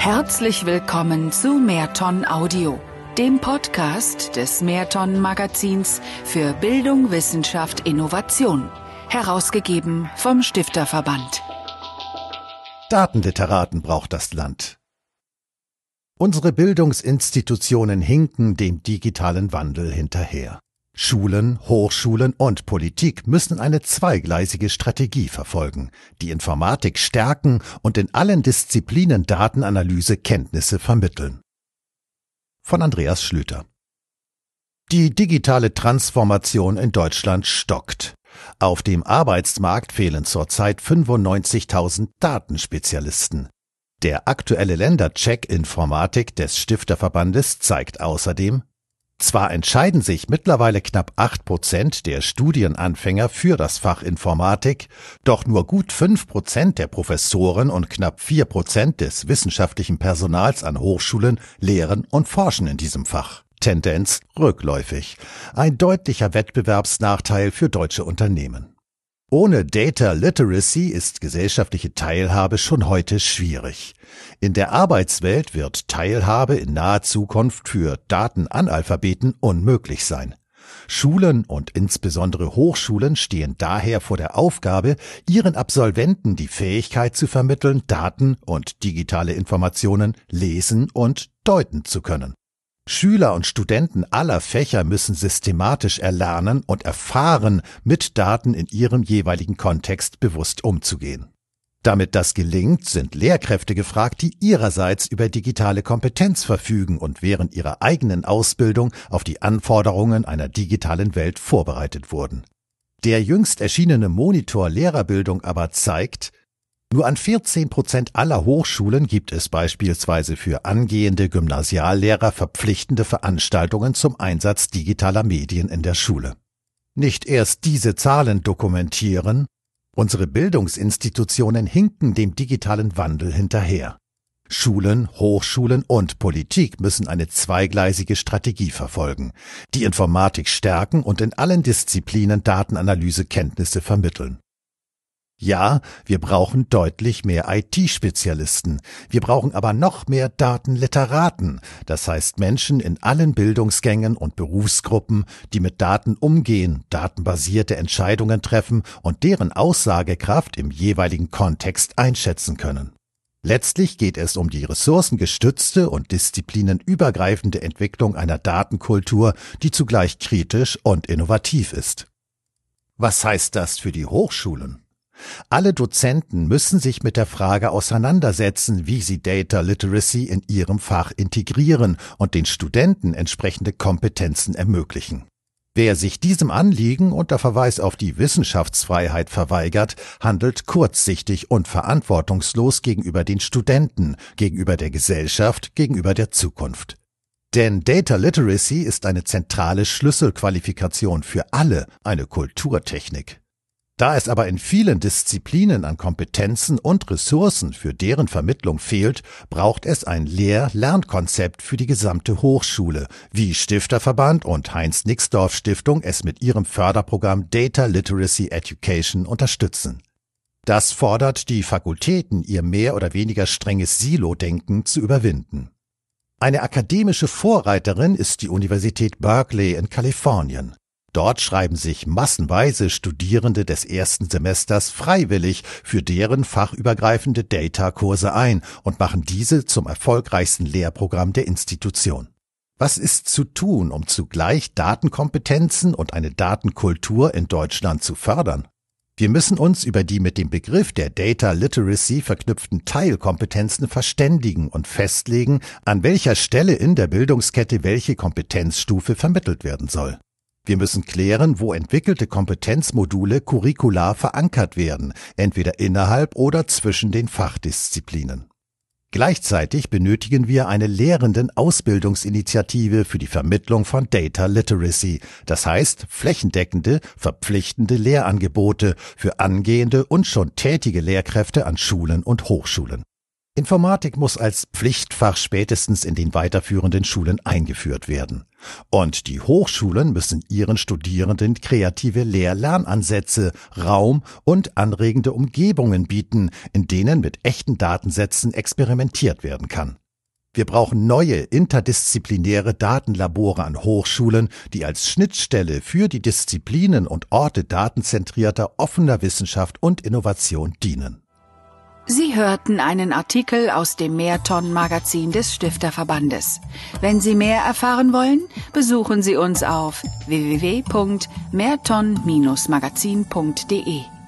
Herzlich willkommen zu Mehrton Audio, dem Podcast des Mehrton Magazins für Bildung, Wissenschaft, Innovation, herausgegeben vom Stifterverband. Datenliteraten braucht das Land. Unsere Bildungsinstitutionen hinken dem digitalen Wandel hinterher. Schulen, Hochschulen und Politik müssen eine zweigleisige Strategie verfolgen, die Informatik stärken und in allen Disziplinen Datenanalyse Kenntnisse vermitteln. Von Andreas Schlüter Die digitale Transformation in Deutschland stockt. Auf dem Arbeitsmarkt fehlen zurzeit 95.000 Datenspezialisten. Der aktuelle Ländercheck Informatik des Stifterverbandes zeigt außerdem, zwar entscheiden sich mittlerweile knapp acht Prozent der Studienanfänger für das Fach Informatik, doch nur gut fünf Prozent der Professoren und knapp vier Prozent des wissenschaftlichen Personals an Hochschulen lehren und forschen in diesem Fach. Tendenz rückläufig. Ein deutlicher Wettbewerbsnachteil für deutsche Unternehmen. Ohne Data Literacy ist gesellschaftliche Teilhabe schon heute schwierig. In der Arbeitswelt wird Teilhabe in naher Zukunft für Datenanalphabeten unmöglich sein. Schulen und insbesondere Hochschulen stehen daher vor der Aufgabe, ihren Absolventen die Fähigkeit zu vermitteln, Daten und digitale Informationen lesen und deuten zu können. Schüler und Studenten aller Fächer müssen systematisch erlernen und erfahren, mit Daten in ihrem jeweiligen Kontext bewusst umzugehen. Damit das gelingt, sind Lehrkräfte gefragt, die ihrerseits über digitale Kompetenz verfügen und während ihrer eigenen Ausbildung auf die Anforderungen einer digitalen Welt vorbereitet wurden. Der jüngst erschienene Monitor Lehrerbildung aber zeigt, nur an 14 Prozent aller Hochschulen gibt es beispielsweise für angehende Gymnasiallehrer verpflichtende Veranstaltungen zum Einsatz digitaler Medien in der Schule. Nicht erst diese Zahlen dokumentieren, unsere Bildungsinstitutionen hinken dem digitalen Wandel hinterher. Schulen, Hochschulen und Politik müssen eine zweigleisige Strategie verfolgen, die Informatik stärken und in allen Disziplinen Datenanalysekenntnisse vermitteln. Ja, wir brauchen deutlich mehr IT-Spezialisten. Wir brauchen aber noch mehr Datenliteraten, das heißt Menschen in allen Bildungsgängen und Berufsgruppen, die mit Daten umgehen, datenbasierte Entscheidungen treffen und deren Aussagekraft im jeweiligen Kontext einschätzen können. Letztlich geht es um die ressourcengestützte und disziplinenübergreifende Entwicklung einer Datenkultur, die zugleich kritisch und innovativ ist. Was heißt das für die Hochschulen? Alle Dozenten müssen sich mit der Frage auseinandersetzen, wie sie Data Literacy in ihrem Fach integrieren und den Studenten entsprechende Kompetenzen ermöglichen. Wer sich diesem Anliegen unter Verweis auf die Wissenschaftsfreiheit verweigert, handelt kurzsichtig und verantwortungslos gegenüber den Studenten, gegenüber der Gesellschaft, gegenüber der Zukunft. Denn Data Literacy ist eine zentrale Schlüsselqualifikation für alle, eine Kulturtechnik. Da es aber in vielen Disziplinen an Kompetenzen und Ressourcen für deren Vermittlung fehlt, braucht es ein Lehr-Lernkonzept für die gesamte Hochschule, wie Stifterverband und Heinz-Nixdorf Stiftung es mit ihrem Förderprogramm Data Literacy Education unterstützen. Das fordert die Fakultäten, ihr mehr oder weniger strenges Silo-Denken zu überwinden. Eine akademische Vorreiterin ist die Universität Berkeley in Kalifornien. Dort schreiben sich massenweise Studierende des ersten Semesters freiwillig für deren fachübergreifende Data-Kurse ein und machen diese zum erfolgreichsten Lehrprogramm der Institution. Was ist zu tun, um zugleich Datenkompetenzen und eine Datenkultur in Deutschland zu fördern? Wir müssen uns über die mit dem Begriff der Data Literacy verknüpften Teilkompetenzen verständigen und festlegen, an welcher Stelle in der Bildungskette welche Kompetenzstufe vermittelt werden soll. Wir müssen klären, wo entwickelte Kompetenzmodule curricular verankert werden, entweder innerhalb oder zwischen den Fachdisziplinen. Gleichzeitig benötigen wir eine lehrenden Ausbildungsinitiative für die Vermittlung von Data Literacy, das heißt flächendeckende, verpflichtende Lehrangebote für angehende und schon tätige Lehrkräfte an Schulen und Hochschulen. Informatik muss als Pflichtfach spätestens in den weiterführenden Schulen eingeführt werden. Und die Hochschulen müssen ihren Studierenden kreative Lehr-Lernansätze, Raum und anregende Umgebungen bieten, in denen mit echten Datensätzen experimentiert werden kann. Wir brauchen neue interdisziplinäre Datenlabore an Hochschulen, die als Schnittstelle für die Disziplinen und Orte datenzentrierter offener Wissenschaft und Innovation dienen. Sie hörten einen Artikel aus dem Mehrton-Magazin des Stifterverbandes. Wenn Sie mehr erfahren wollen, besuchen Sie uns auf www.mehrton-magazin.de.